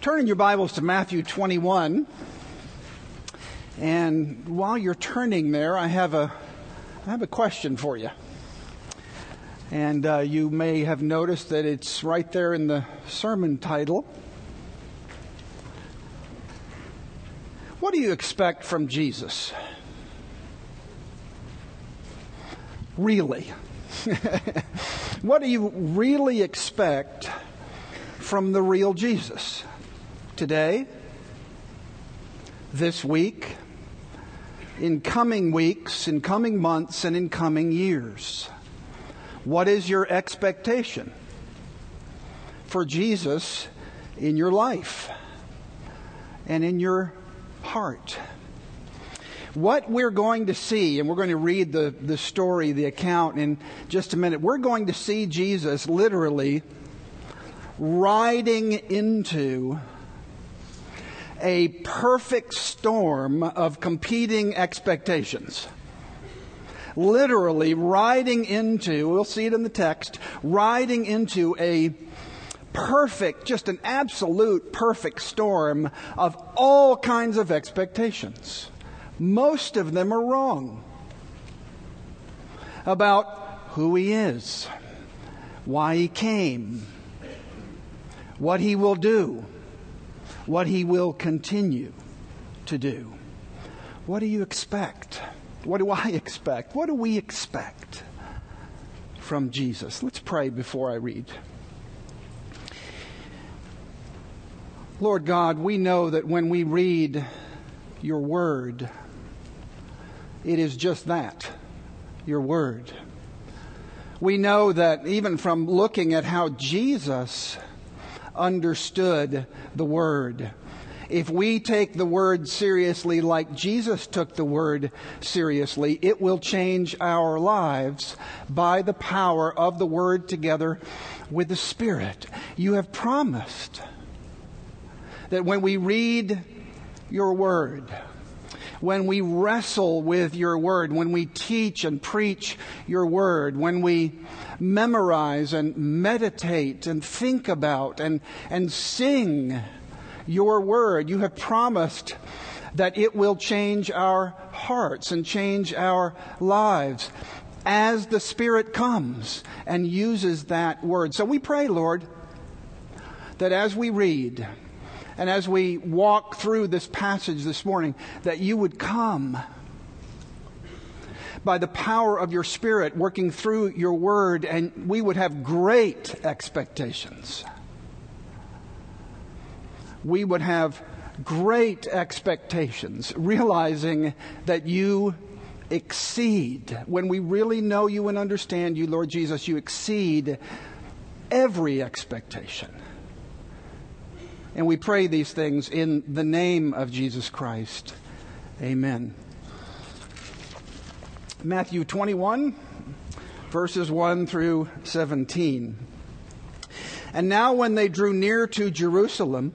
Turn in your Bibles to Matthew 21. And while you're turning there, I have a, I have a question for you. And uh, you may have noticed that it's right there in the sermon title. What do you expect from Jesus? Really? what do you really expect from the real Jesus? Today, this week, in coming weeks, in coming months, and in coming years? What is your expectation for Jesus in your life and in your heart? What we're going to see, and we're going to read the, the story, the account in just a minute, we're going to see Jesus literally riding into a perfect storm of competing expectations. Literally riding into, we'll see it in the text, riding into a perfect, just an absolute perfect storm of all kinds of expectations. Most of them are wrong about who he is, why he came, what he will do what he will continue to do. What do you expect? What do I expect? What do we expect from Jesus? Let's pray before I read. Lord God, we know that when we read your word, it is just that your word. We know that even from looking at how Jesus understood the Word. If we take the Word seriously like Jesus took the Word seriously, it will change our lives by the power of the Word together with the Spirit. You have promised that when we read your Word, when we wrestle with your word, when we teach and preach your word, when we memorize and meditate and think about and, and sing your word, you have promised that it will change our hearts and change our lives as the Spirit comes and uses that word. So we pray, Lord, that as we read, and as we walk through this passage this morning, that you would come by the power of your Spirit working through your word, and we would have great expectations. We would have great expectations, realizing that you exceed, when we really know you and understand you, Lord Jesus, you exceed every expectation. And we pray these things in the name of Jesus Christ. Amen. Matthew 21, verses 1 through 17. And now, when they drew near to Jerusalem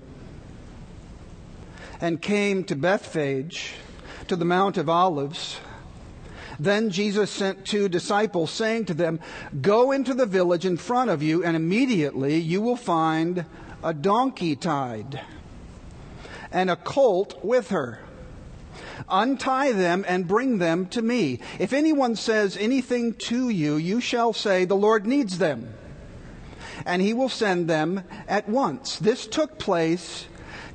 and came to Bethphage, to the Mount of Olives, then Jesus sent two disciples, saying to them, Go into the village in front of you, and immediately you will find a donkey tied, and a colt with her. Untie them and bring them to me. If anyone says anything to you, you shall say, The Lord needs them, and he will send them at once. This took place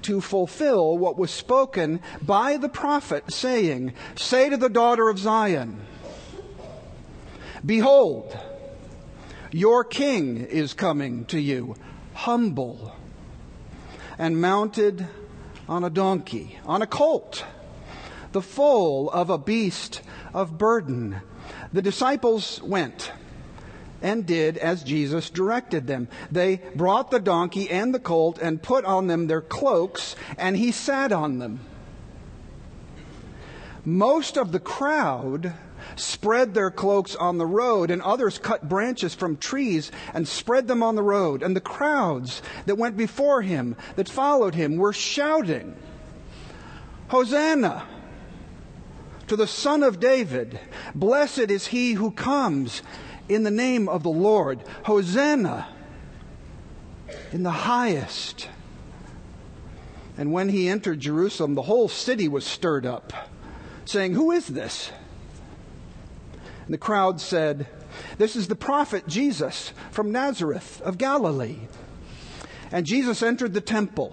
to fulfill what was spoken by the prophet, saying, Say to the daughter of Zion, Behold, your king is coming to you, humble and mounted on a donkey, on a colt, the foal of a beast of burden. The disciples went and did as Jesus directed them. They brought the donkey and the colt and put on them their cloaks, and he sat on them. Most of the crowd spread their cloaks on the road, and others cut branches from trees and spread them on the road. And the crowds that went before him, that followed him, were shouting, Hosanna! To the Son of David, blessed is he who comes in the name of the Lord. Hosanna in the highest. And when he entered Jerusalem, the whole city was stirred up, saying, Who is this? And the crowd said, This is the prophet Jesus from Nazareth of Galilee. And Jesus entered the temple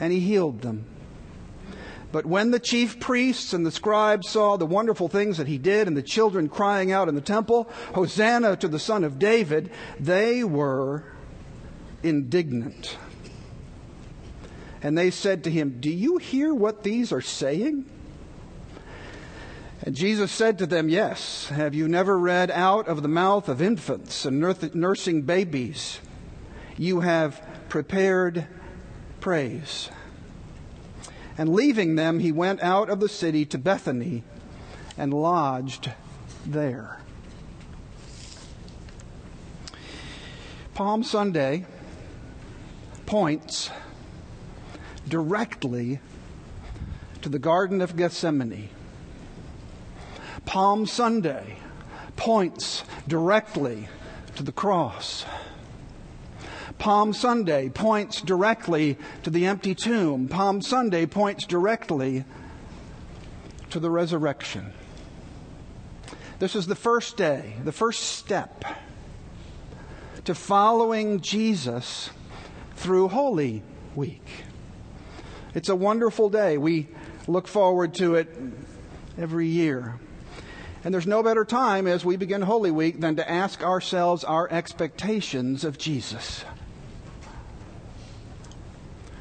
and he healed them. But when the chief priests and the scribes saw the wonderful things that he did and the children crying out in the temple, Hosanna to the Son of David, they were indignant. And they said to him, Do you hear what these are saying? And Jesus said to them, Yes. Have you never read out of the mouth of infants and nursing babies? You have prepared praise. And leaving them, he went out of the city to Bethany and lodged there. Palm Sunday points directly to the Garden of Gethsemane. Palm Sunday points directly to the cross. Palm Sunday points directly to the empty tomb. Palm Sunday points directly to the resurrection. This is the first day, the first step to following Jesus through Holy Week. It's a wonderful day. We look forward to it every year. And there's no better time as we begin Holy Week than to ask ourselves our expectations of Jesus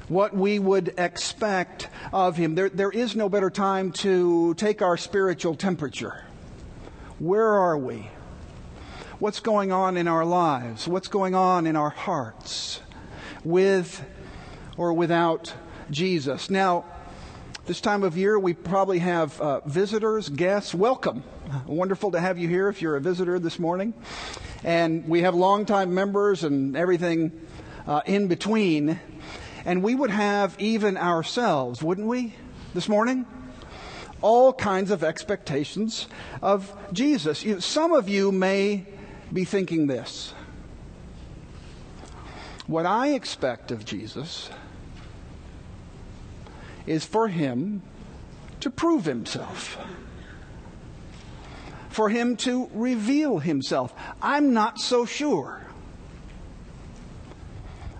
what we would expect of him. There, there is no better time to take our spiritual temperature. Where are we? What's going on in our lives? What's going on in our hearts with or without Jesus? Now, this time of year, we probably have uh, visitors, guests. Welcome. Wonderful to have you here if you're a visitor this morning. And we have longtime members and everything uh, in between. And we would have even ourselves, wouldn't we, this morning? All kinds of expectations of Jesus. You, some of you may be thinking this. What I expect of Jesus is for him to prove himself, for him to reveal himself. I'm not so sure.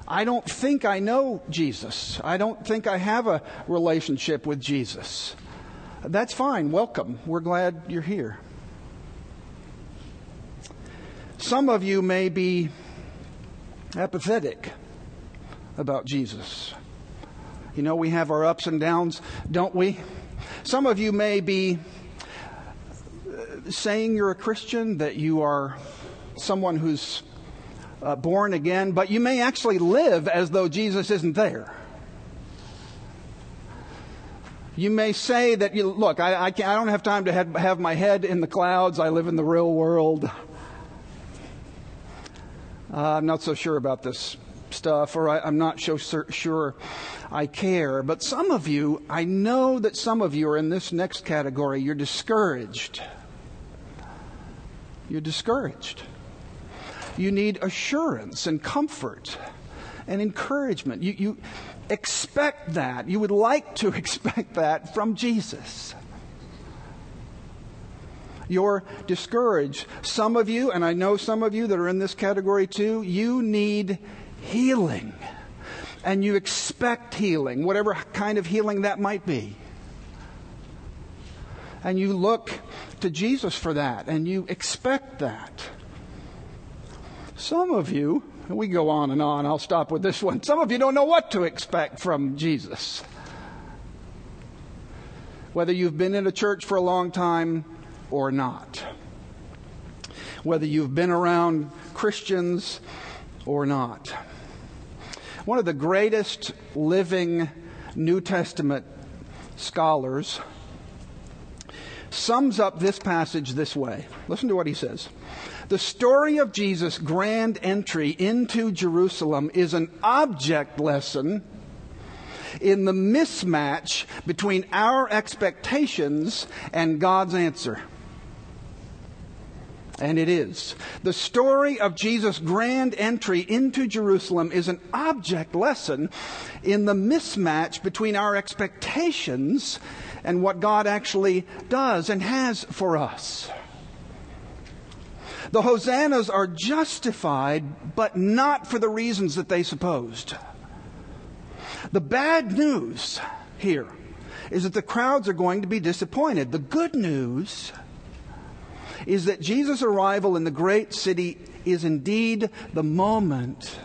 I don't think I know Jesus. I don't think I have a relationship with Jesus. That's fine. Welcome. We're glad you're here. Some of you may be apathetic about Jesus. You know, we have our ups and downs, don't we? Some of you may be uh, saying you're a Christian, that you are someone who's uh, born again, but you may actually live as though Jesus isn't there. You may say that, you, look, I, I, I don't have time to have, have my head in the clouds. I live in the real world. Uh, I'm not so sure about this stuff, or I, am not so sure I care. But some of you, I know that some of you are in this next category. You're discouraged. You're discouraged. You need assurance and comfort and encouragement. You, you expect that. You would like to expect that from Jesus. You're discouraged. Some of you, and I know some of you that are in this category too, you need healing. And you expect healing, whatever kind of healing that might be. And you look to Jesus for that, and you expect that. Some of you, we go on and on, I'll stop with this one. Some of you don't know what to expect from Jesus. Whether you've been in a church for a long time or not. Whether you've been around Christians or not. One of the greatest living New Testament scholars sums up this passage this way. Listen to what he says. The story of Jesus' grand entry into Jerusalem is an object lesson in the mismatch between our expectations and God's answer. And it is. The story of Jesus' grand entry into Jerusalem is an object lesson in the mismatch between our expectations and what God actually does and has for us. The hosannas are justified, but not for the reasons that they supposed. The bad news here is that the crowds are going to be disappointed. The good news is that Jesus' arrival in the great city is indeed the moment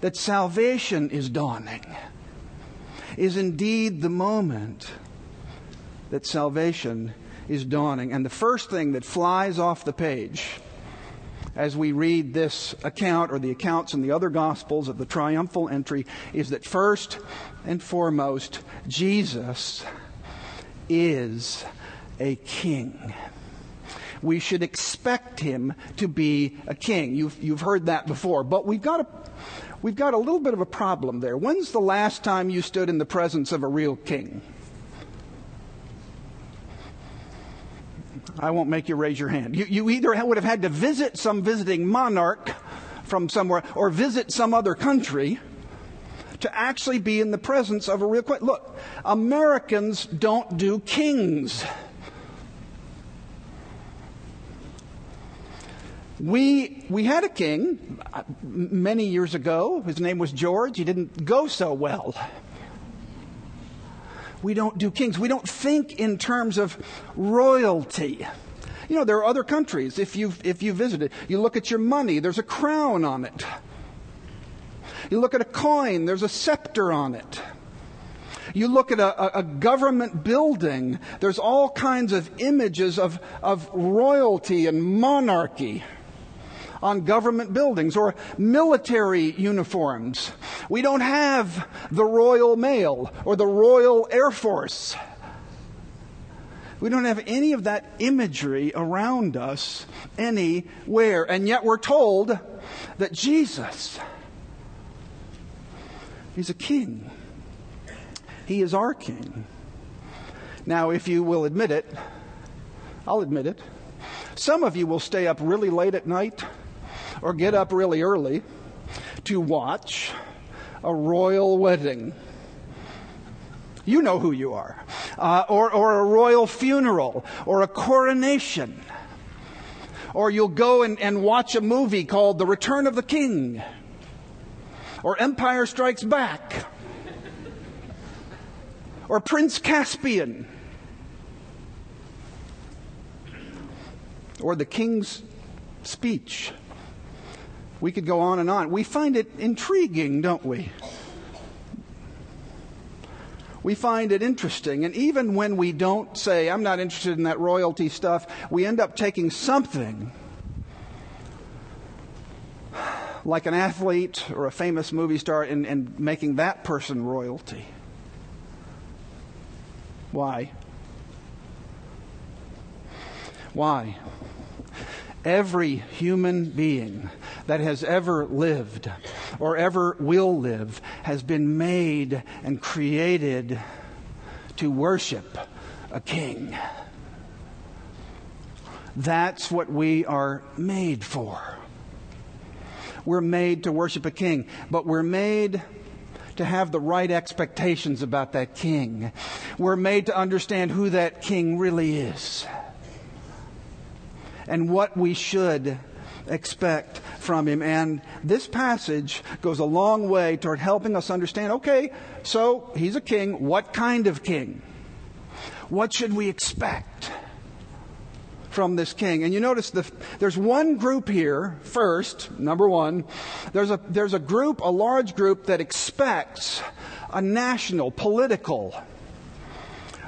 that salvation is dawning, is indeed the moment that salvation is dawning. And the first thing that flies off the page as we read this account or the accounts in the other Gospels of the triumphal entry is that first and foremost, Jesus is a king. We should expect him to be a king. You've, you've heard that before, but we've got, a, we've got a little bit of a problem there. When's the last time you stood in the presence of a real king? I won't make you raise your hand. You, you either would have had to visit some visiting monarch from somewhere or visit some other country to actually be in the presence of a real queen. Look, Americans don't do kings. We, we had a king uh, many years ago. His name was George. He didn't go so well. We don't do kings. We don't think in terms of royalty. You know, there are other countries, if you if you visited, you look at your money, there's a crown on it. You look at a coin, there's a scepter on it. You look at a, a, government building, there's all kinds of images of, of royalty and monarchy on government buildings or military uniforms. We don't have the Royal Mail or the Royal Air Force. We don't have any of that imagery around us anywhere. And yet we're told that Jesus, He's a king. He is our king. Now, if you will admit it, I'll admit it. Some of you will stay up really late at night or get up really early to watch a royal wedding. You know who you are. Uh, or, or a royal funeral, or a coronation. Or you'll go and, and watch a movie called The Return of the King, or Empire Strikes Back, or Prince Caspian, or The King's Speech. We could go on and on. We find it intriguing, don't we? We find it interesting. And even when we don't say, I'm not interested in that royalty stuff, we end up taking something like an athlete or a famous movie star and, and making that person royalty. Why? Why? Every human being that has ever lived or ever will live has been made and created to worship a king. That's what we are made for. We're made to worship a king, but we're made to have the right expectations about that king. We're made to understand who that king really is and what we should expect from him. And this passage goes a long way toward helping us understand okay, so he's a king. What kind of king? What should we expect? from this king. And you notice the, there's one group here, first, number one, there's a, there's a group, a large group that expects a national, political,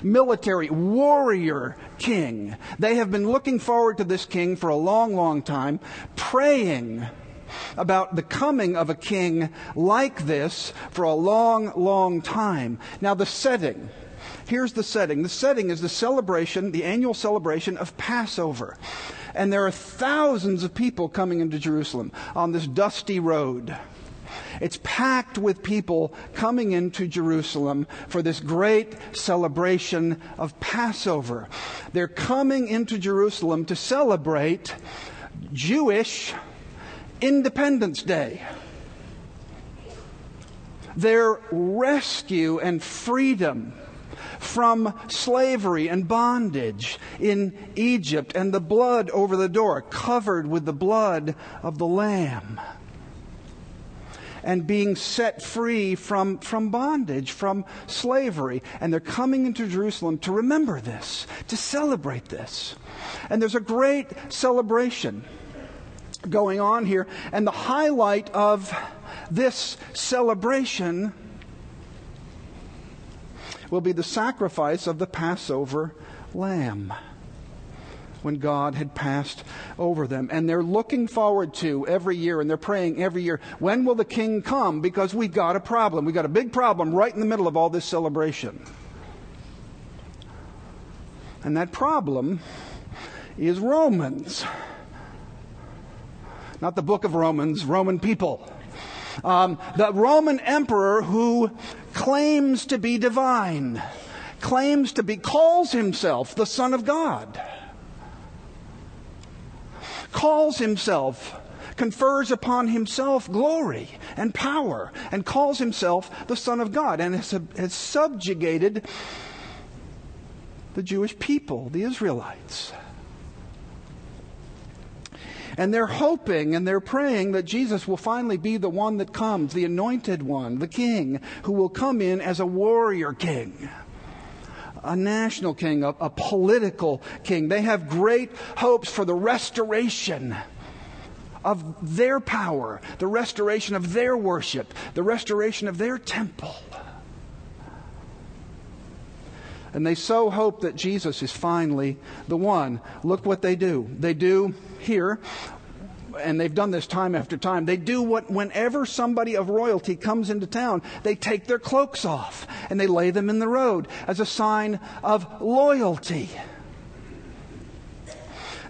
military warrior king. They have been looking forward to this king for a long, long time, praying about the coming of a king like this for a long, long time. Now, the setting. Here's the setting. The setting is the celebration, the annual celebration of Passover. And there are thousands of people coming into Jerusalem on this dusty road. It's packed with people coming into Jerusalem for this great celebration of Passover. They're coming into Jerusalem to celebrate Jewish Independence Day. Their rescue and freedom from slavery and bondage in Egypt and the blood over the door, covered with the blood of the Lamb and being set free from, from bondage, from slavery. And they're coming into Jerusalem to remember this, to celebrate this. And there's a great celebration going on here. And the highlight of this celebration will be the sacrifice of the Passover lamb when God had passed over them. And they're looking forward to every year and they're praying every year, when will the king come? Because we've got a problem. We've got a big problem right in the middle of all this celebration. And that problem is Romans. Not the book of Romans, Roman people. Um, the Roman emperor who claims to be divine, claims to be, calls himself the Son of God calls himself, confers upon himself glory and power, and calls himself the Son of God, and has, has subjugated the Jewish people, the Israelites. And they're hoping and they're praying that Jesus will finally be the one that comes, the anointed one, the king, who will come in as a warrior king a national king, a, a political king. They have great hopes for the restoration of their power, the restoration of their worship, the restoration of their temple. And they so hope that Jesus is finally the one. Look what they do. They do here and they've done this time after time, they do what whenever somebody of royalty comes into town, they take their cloaks off and they lay them in the road as a sign of loyalty.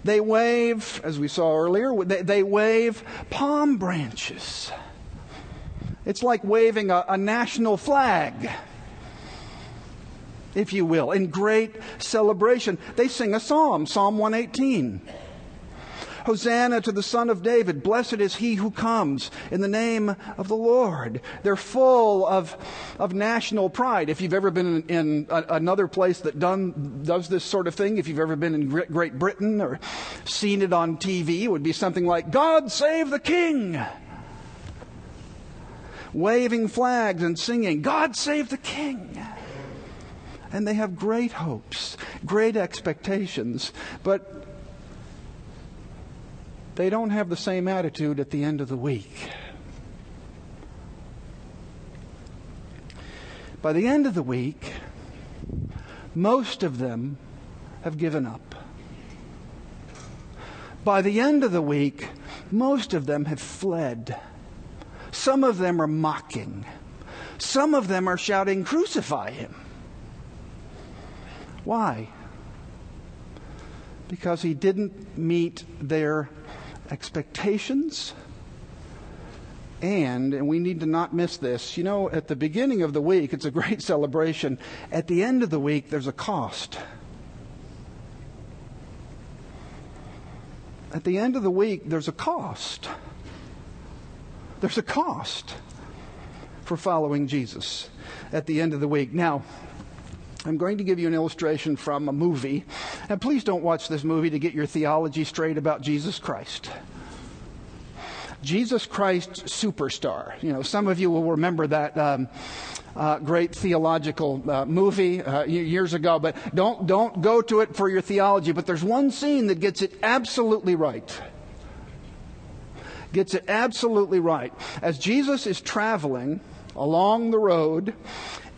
They wave, as we saw earlier, they, they wave palm branches. It's like waving a, a national flag if you will, in great celebration. They sing a psalm, Psalm 118. Hosanna to the Son of David. Blessed is he who comes in the name of the Lord. They're full of, of national pride. If you've ever been in, in a, another place that done, does this sort of thing, if you've ever been in Great Britain or seen it on TV, it would be something like, God save the King! Waving flags and singing, God save the King! and they have great hopes, great expectations. But they don't have the same attitude at the end of the week. By the end of the week, most of them have given up. By the end of the week, most of them have fled. Some of them are mocking. Some of them are shouting, Crucify him. Why? Because he didn't meet their expectations. And, and we need to not miss this, you know, at the beginning of the week, it's a great celebration. At the end of the week, there's a cost. At the end of the week, there's a cost. There's a cost for following Jesus at the end of the week. Now, I'm going to give you an illustration from a movie. And please don't watch this movie to get your theology straight about Jesus Christ. Jesus Christ Superstar. You know, some of you will remember that um, uh, great theological uh, movie uh, years ago, but don't, don't go to it for your theology. But there's one scene that gets it absolutely right. Gets it absolutely right. As Jesus is traveling along the road,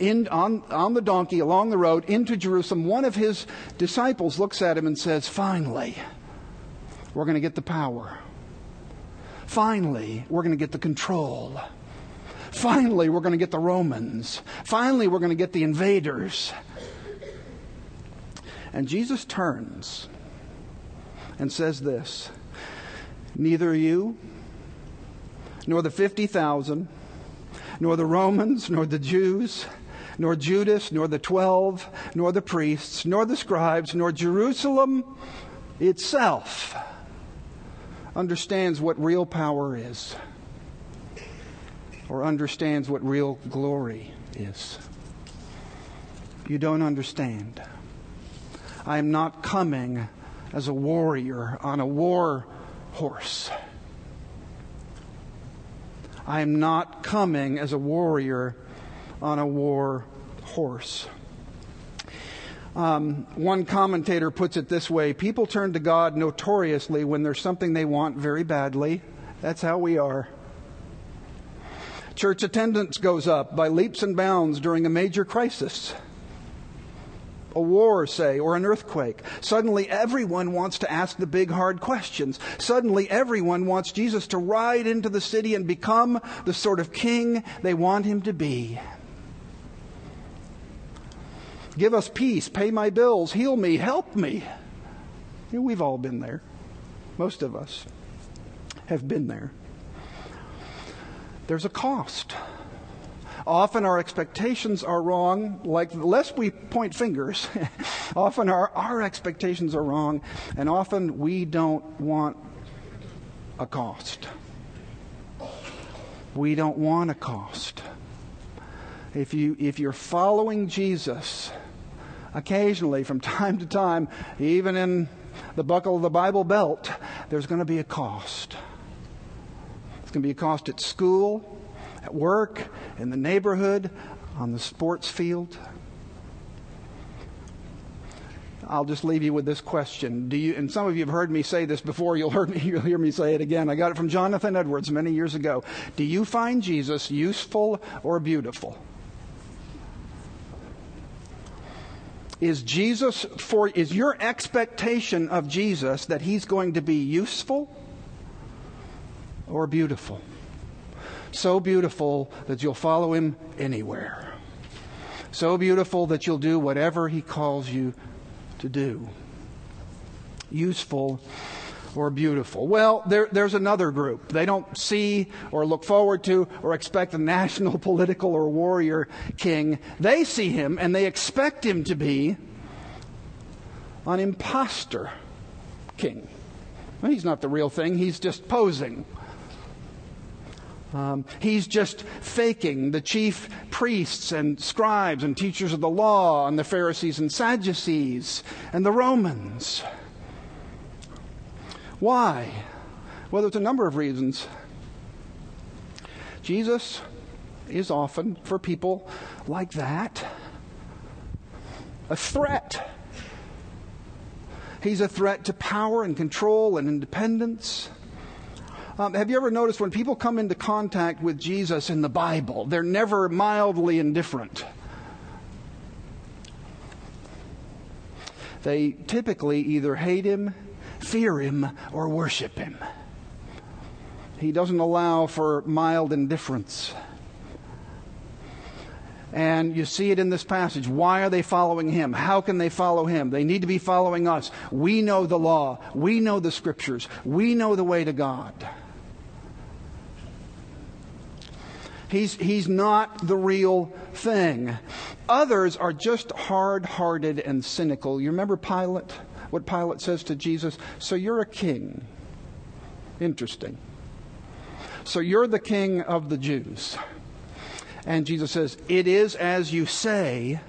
in, on, on the donkey along the road into Jerusalem, one of his disciples looks at him and says, Finally, we're going to get the power. finally, we're going to get the control. Finally, we're going to get the Romans. Finally, we're going to get the invaders. And Jesus turns and says this Neither you, nor the 50,000, nor the Romans, nor the Jews, nor Judas, nor the twelve, nor the priests, nor the scribes, nor Jerusalem itself understands what real power is or understands what real glory is. You don't understand. I am not coming as a warrior on a war horse. I am not coming as a warrior on a war horse. Um, one commentator puts it this way People turn to God notoriously when there's something they want very badly. That's how we are. Church attendance goes up by leaps and bounds during a major crisis a war, say, or an earthquake. Suddenly everyone wants to ask the big hard questions. Suddenly everyone wants Jesus to ride into the city and become the sort of king they want him to be. Give us peace, pay my bills, heal me, help me. You know, we've all been there. Most of us have been there. There's a cost. Often our expectations are wrong. Like, lest we point fingers, often our, our expectations are wrong, and often we don't want a cost. We don't want a cost. If, you, if you're following Jesus, occasionally, from time to time, even in the buckle of the Bible belt, there's going to be a cost. It's going to be a cost at school, at work, in the neighborhood, on the sports field? I'll just leave you with this question. Do you, and some of you have heard me say this before, you'll, heard me, you'll hear me say it again. I got it from Jonathan Edwards many years ago. Do you find Jesus useful or beautiful? Is Jesus for, is your expectation of Jesus that he's going to be useful or beautiful? So beautiful that you'll follow him anywhere. So beautiful that you'll do whatever he calls you to do. Useful or beautiful. Well, there, there's another group. They don't see or look forward to or expect a national political or warrior king. They see him and they expect him to be an impostor king. Well, he's not the real thing, he's just posing. Um, he's just faking the chief priests and scribes and teachers of the law and the Pharisees and Sadducees and the Romans. Why? Well, there's a number of reasons. Jesus is often, for people like that, a threat. He's a threat to power and control and independence. Um, have you ever noticed when people come into contact with Jesus in the Bible, they're never mildly indifferent? They typically either hate him, fear him, or worship him. He doesn't allow for mild indifference. And you see it in this passage. Why are they following him? How can they follow him? They need to be following us. We know the law. We know the scriptures. We know the way to God. He's, he's not the real thing. Others are just hard hearted and cynical. You remember Pilate? What Pilate says to Jesus? So you're a king. Interesting. So you're the king of the Jews. And Jesus says, It is as you say,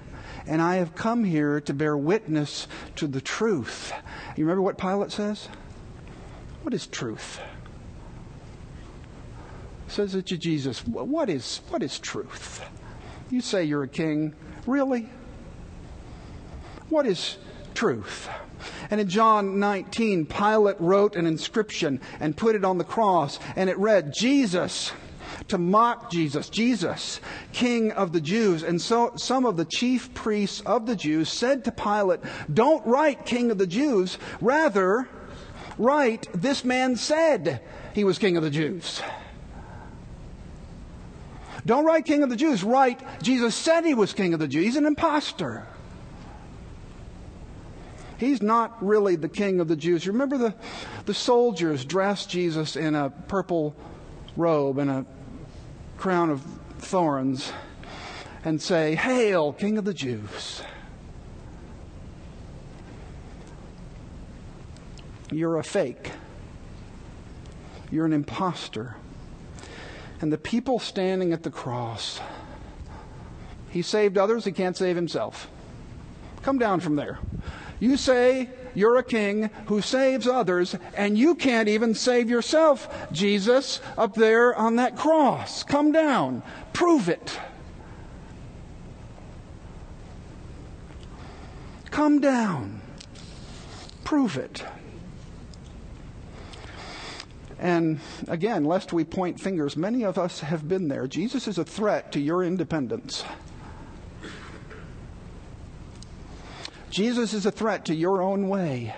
and I have come here to bear witness to the truth. You remember what Pilate says? What is truth? Says it to Jesus, what is, what is truth? You say you're a king. Really? What is truth? And in John 19, Pilate wrote an inscription and put it on the cross, and it read, Jesus, to mock Jesus, Jesus, King of the Jews. And so some of the chief priests of the Jews said to Pilate, Don't write King of the Jews, rather, write, This man said, he was king of the Jews. Don't write king of the Jews. Write Jesus said he was king of the Jews. He's an impostor. He's not really the king of the Jews. Remember the, the soldiers dressed Jesus in a purple robe and a crown of thorns and say, Hail, King of the Jews. You're a fake. You're an impostor. And the people standing at the cross, he saved others, he can't save himself. Come down from there. You say you're a king who saves others, and you can't even save yourself, Jesus, up there on that cross. Come down. Prove it. Come down. Prove it. And again, lest we point fingers, many of us have been there. Jesus is a threat to your independence. Jesus is a threat to your own way.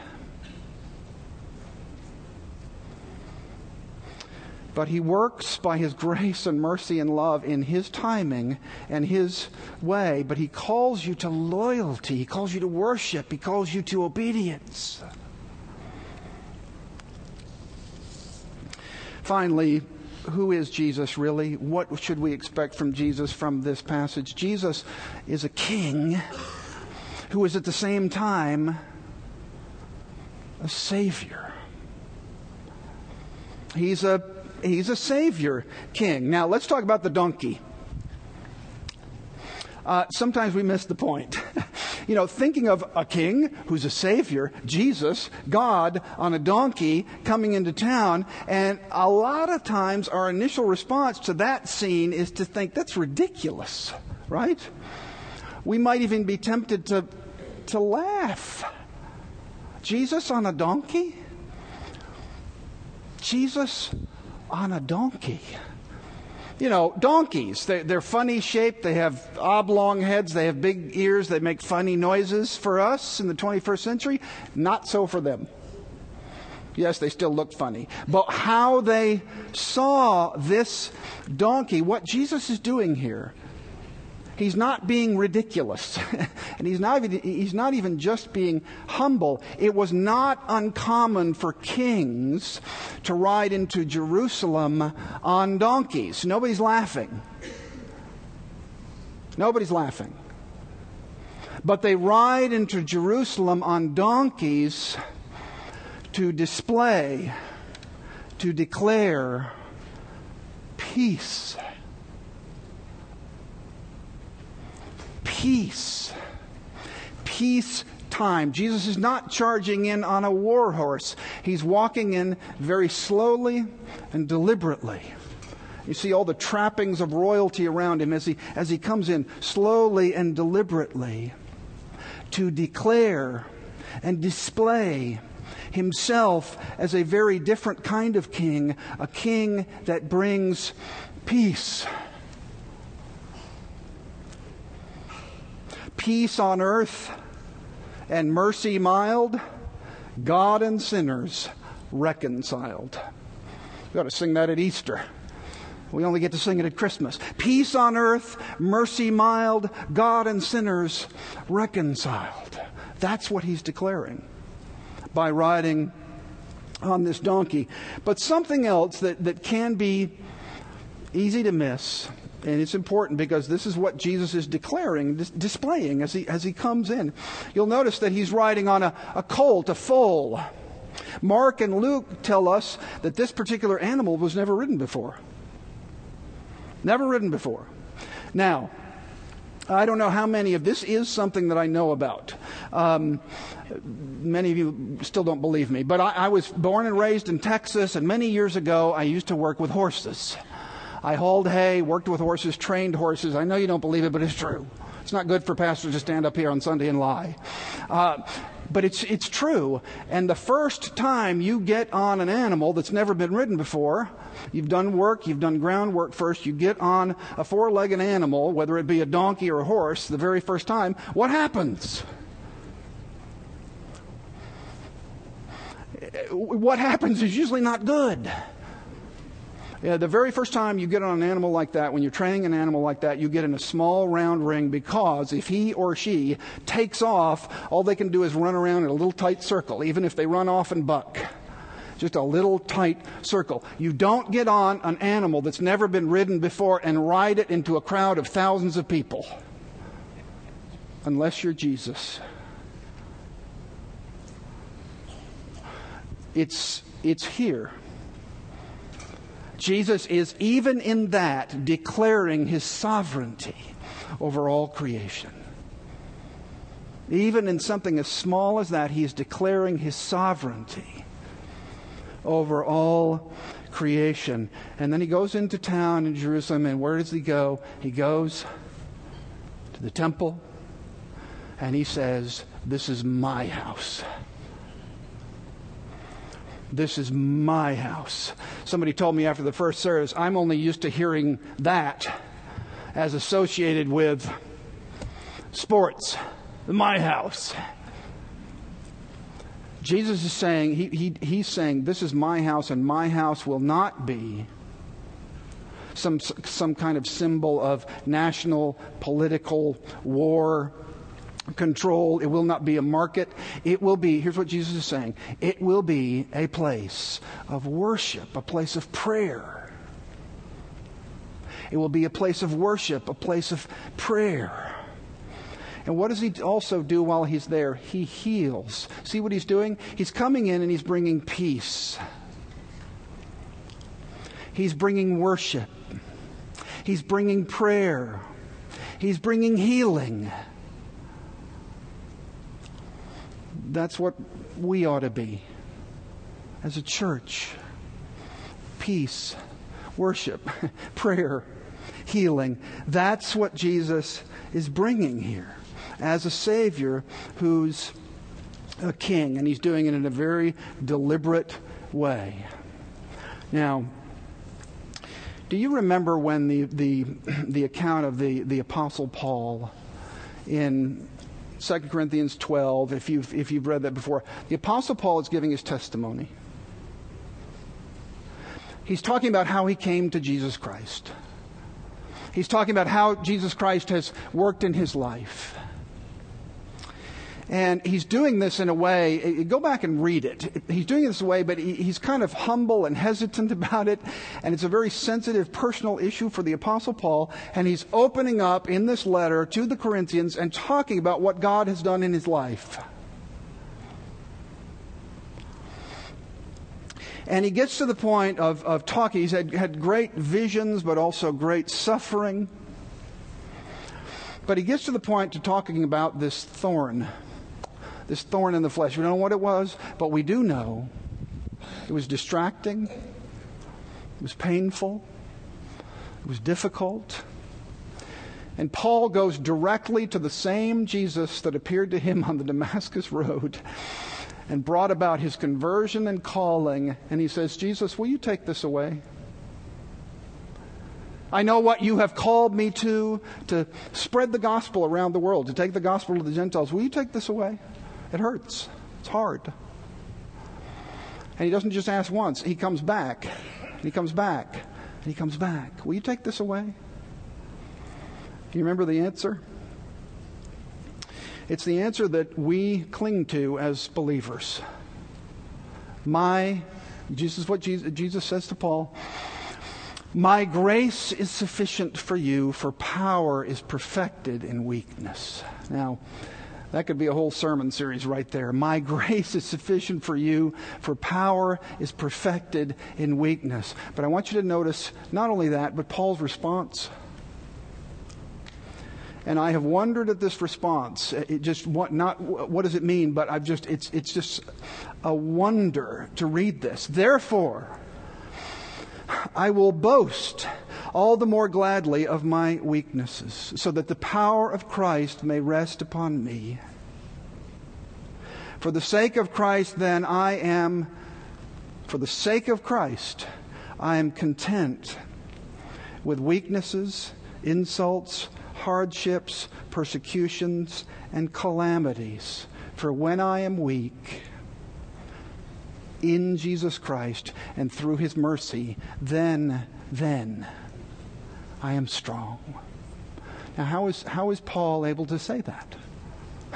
But he works by his grace and mercy and love in his timing and his way. But he calls you to loyalty. He calls you to worship. He calls you to obedience. Finally, who is Jesus really? What should we expect from Jesus from this passage? Jesus is a king who is at the same time a savior. He's a he's a savior king. Now let's talk about the donkey. Uh, sometimes we miss the point. you know, thinking of a king who's a savior, Jesus, God, on a donkey coming into town, and a lot of times our initial response to that scene is to think that's ridiculous, right? We might even be tempted to, to laugh. Jesus on a donkey? Jesus on a donkey you know, donkeys. They, are funny shaped. They have oblong heads. They have big ears. They make funny noises for us in the 21st century. Not so for them. Yes, they still look funny. But how they saw this donkey, what Jesus is doing here He's not being ridiculous. and he's not, he's not even just being humble. It was not uncommon for kings to ride into Jerusalem on donkeys. Nobody's laughing. Nobody's laughing. But they ride into Jerusalem on donkeys to display, to declare peace peace. Peace time. Jesus is not charging in on a war horse. He's walking in very slowly and deliberately. You see all the trappings of royalty around him as he, as he comes in slowly and deliberately to declare and display himself as a very different kind of king, a king that brings peace peace on earth and mercy mild, God and sinners reconciled. We ought to sing that at Easter. We only get to sing it at Christmas. Peace on earth, mercy mild, God and sinners reconciled. That's what he's declaring by riding on this donkey. But something else that, that can be easy to miss and it's important because this is what Jesus is declaring, dis- displaying as he, as he comes in. You'll notice that he's riding on a, a colt, a foal. Mark and Luke tell us that this particular animal was never ridden before. Never ridden before. Now, I don't know how many of this is something that I know about. Um, many of you still don't believe me, but I, I was born and raised in Texas, and many years ago I used to work with horses. I hauled hay, worked with horses, trained horses. I know you don't believe it, but it's true. It's not good for pastors to stand up here on Sunday and lie. Uh, but it's, it's true. And the first time you get on an animal that's never been ridden before, you've done work, you've done groundwork first, you get on a four legged animal, whether it be a donkey or a horse, the very first time, what happens? What happens is usually not good. Yeah, the very first time you get on an animal like that, when you're training an animal like that, you get in a small round ring because if he or she takes off, all they can do is run around in a little tight circle, even if they run off and buck. Just a little tight circle. You don't get on an animal that's never been ridden before and ride it into a crowd of thousands of people. Unless you're Jesus. It's, it's here. Jesus is, even in that, declaring his sovereignty over all creation. Even in something as small as that, he is declaring his sovereignty over all creation. And then he goes into town in Jerusalem, and where does he go? He goes to the temple, and he says, This is my house. This is my house. Somebody told me after the first service, I'm only used to hearing that as associated with sports. My house. Jesus is saying, he, he, he's saying, this is my house, and my house will not be some, some kind of symbol of national political war control. It will not be a market. It will be, here's what Jesus is saying it will be a place of worship, a place of prayer. It will be a place of worship, a place of prayer. And what does he also do while he's there? He heals. See what he's doing? He's coming in and he's bringing peace. He's bringing worship. He's bringing prayer. He's bringing healing. That's what we ought to be as a church peace, worship, prayer, healing. That's what Jesus is bringing here as a Savior who's a king, and he's doing it in a very deliberate way. Now, do you remember when the, the, the account of the, the Apostle Paul in 2 Corinthians 12, if you've, if you've read that before, the Apostle Paul is giving his testimony. He's talking about how he came to Jesus Christ. He's talking about how Jesus Christ has worked in his life. And he's doing this in a way, eh, eh, go back and read it. He's doing it this way, but he's kind of humble and hesitant about it. And it's a very sensitive personal issue for the Apostle Paul. And he's opening up in this letter to the Corinthians and talking about what God has done in his life. And he gets to the point of, of talking. He's had, had great visions, but also great suffering. But he gets to the point to talking about this thorn this thorn in the flesh. We don't know what it was, but we do know it was distracting, it was painful, it was difficult. And Paul goes directly to the same Jesus that appeared to him on the Damascus Road and brought about his conversion and calling. And he says, Jesus, will you take this away? I know what you have called me to, to spread the gospel around the world, to take the gospel to the Gentiles. Will you take this away? It hurts. It's hard. And he doesn't just ask once, he comes back. And he comes back. And he comes back. Will you take this away? Do you remember the answer? It's the answer that we cling to as believers. My, Jesus, what Jesus, Jesus says to Paul, my grace is sufficient for you, for power is perfected in weakness. Now, that could be a whole sermon series right there. My grace is sufficient for you, for power is perfected in weakness. But I want you to notice not only that, but Paul's response. And I have wondered at this response. It just what, not what does it mean, but I've just it's it's just a wonder to read this. Therefore, I will boast all the more gladly of my weaknesses, so that the power of Christ may rest upon me. For the sake of Christ, then, I am, for the sake of Christ, I am content with weaknesses, insults, hardships, persecutions, and calamities. For when I am weak, in Jesus Christ and through his mercy, then, then I am strong. Now, how is, how is Paul able to say that?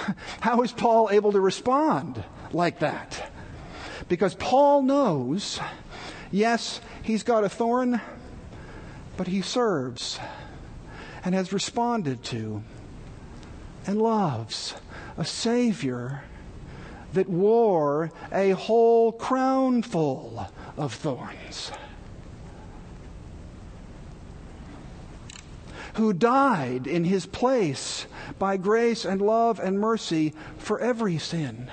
How is Paul able to respond like that? Because Paul knows, yes, he's got a thorn, but he serves and has responded to and loves a Savior that wore a whole crown full of thorns. Who died in his place by grace and love and mercy for every sin,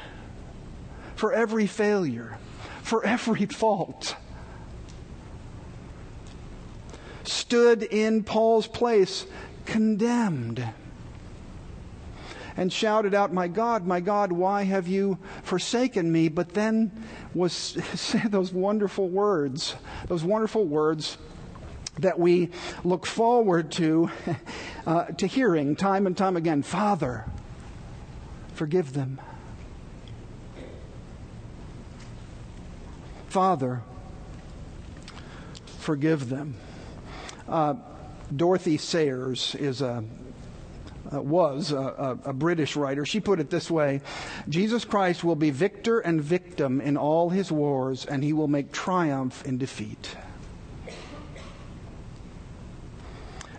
for every failure, for every fault. Stood in Paul's place, condemned and shouted out, My God, my God, why have you forsaken me? But then was those wonderful words, those wonderful words that we look forward to, uh, to hearing time and time again Father, forgive them. Father, forgive them. Uh, Dorothy Sayers is a uh, was a, a, a British writer. She put it this way Jesus Christ will be victor and victim in all his wars, and he will make triumph in defeat.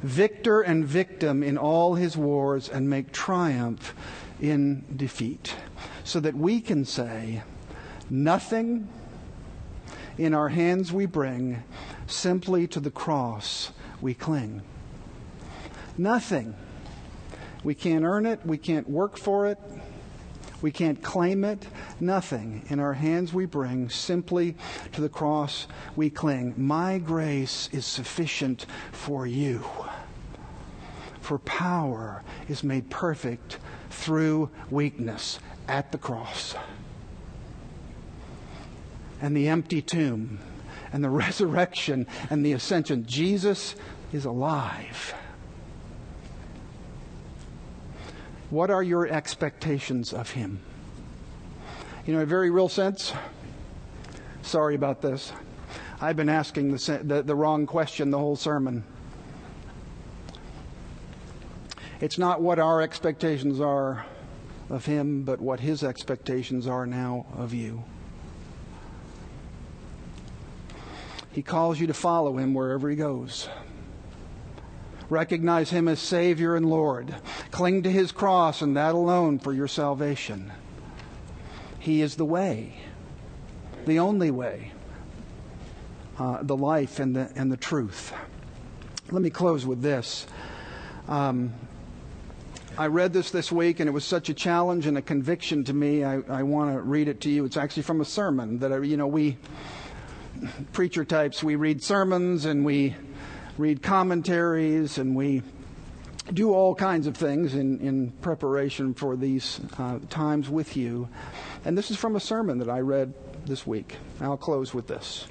Victor and victim in all his wars, and make triumph in defeat. So that we can say, Nothing in our hands we bring, simply to the cross we cling. Nothing we can't earn it. We can't work for it. We can't claim it. Nothing. In our hands we bring, simply to the cross we cling. My grace is sufficient for you. For power is made perfect through weakness at the cross. And the empty tomb, and the resurrection, and the ascension. Jesus is alive. What are your expectations of Him? You know, in a very real sense, sorry about this. I've been asking the, the, the wrong question the whole sermon. It's not what our expectations are of Him, but what His expectations are now of you. He calls you to follow Him wherever He goes. Recognize Him as Savior and Lord. Cling to His cross and that alone for your salvation. He is the way, the only way, uh, the life, and the, and the truth. Let me close with this. Um, I read this this week, and it was such a challenge and a conviction to me. I, I want to read it to you. It's actually from a sermon that I, you know we preacher types we read sermons and we read commentaries and we do all kinds of things in, in preparation for these uh, times with you. And this is from a sermon that I read this week. I'll close with this.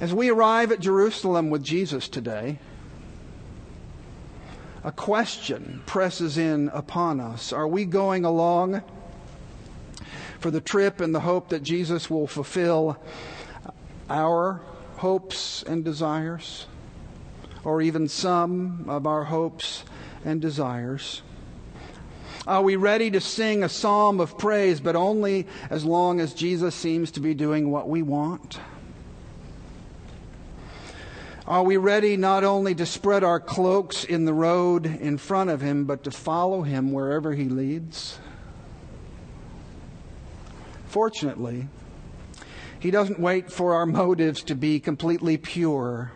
As we arrive at Jerusalem with Jesus today, a question presses in upon us. Are we going along for the trip in the hope that Jesus will fulfill our hopes and desires, or even some of our hopes and desires? Are we ready to sing a psalm of praise, but only as long as Jesus seems to be doing what we want? Are we ready not only to spread our cloaks in the road in front of him, but to follow him wherever he leads? Fortunately, he doesn't wait for our motives to be completely pure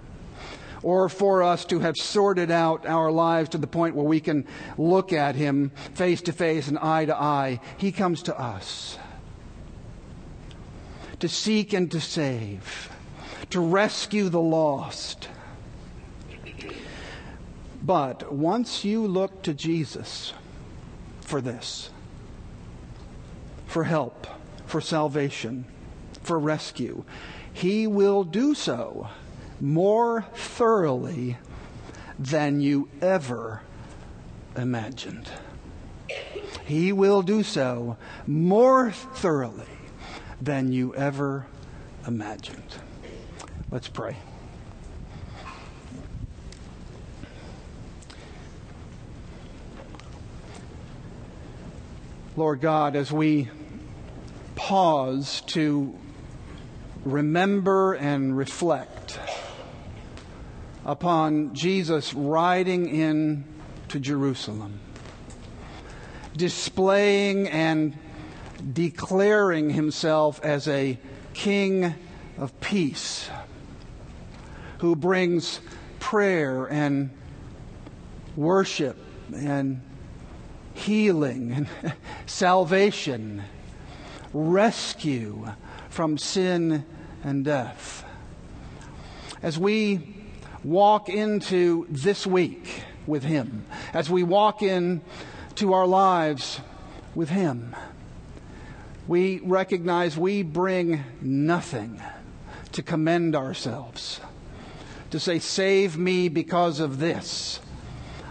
or for us to have sorted out our lives to the point where we can look at Him face to face and eye to eye. He comes to us to seek and to save, to rescue the lost. But once you look to Jesus for this, for help, for salvation, for rescue. He will do so more thoroughly than you ever imagined. He will do so more thoroughly than you ever imagined. Let's pray. Lord God, as we pause to remember and reflect upon Jesus riding in to Jerusalem, displaying and declaring himself as a king of peace who brings prayer and worship and healing and salvation, rescue from sin and death. As we walk into this week with Him, as we walk into our lives with Him, we recognize we bring nothing to commend ourselves, to say, Save me because of this.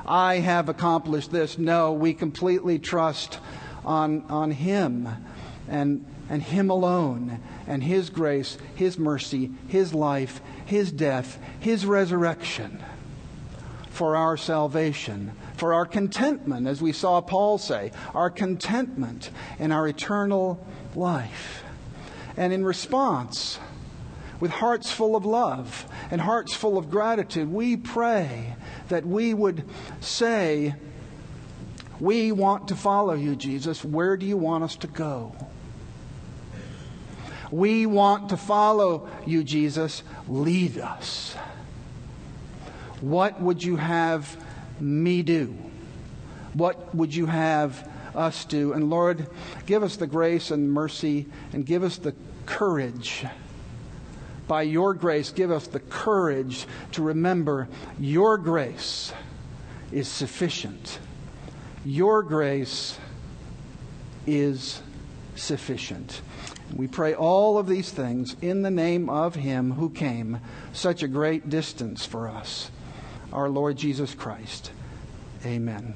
I have accomplished this. No, we completely trust on, on Him and, and Him alone and His grace, His mercy, His life, His death, His resurrection for our salvation, for our contentment, as we saw Paul say, our contentment in our eternal life. And in response, with hearts full of love and hearts full of gratitude, we pray that we would say, We want to follow you, Jesus. Where do you want us to go? We want to follow you, Jesus. Lead us. What would you have me do? What would you have us do? And Lord, give us the grace and mercy and give us the courage. By your grace, give us the courage to remember your grace is sufficient. Your grace is sufficient. We pray all of these things in the name of Him who came such a great distance for us, our Lord Jesus Christ. Amen.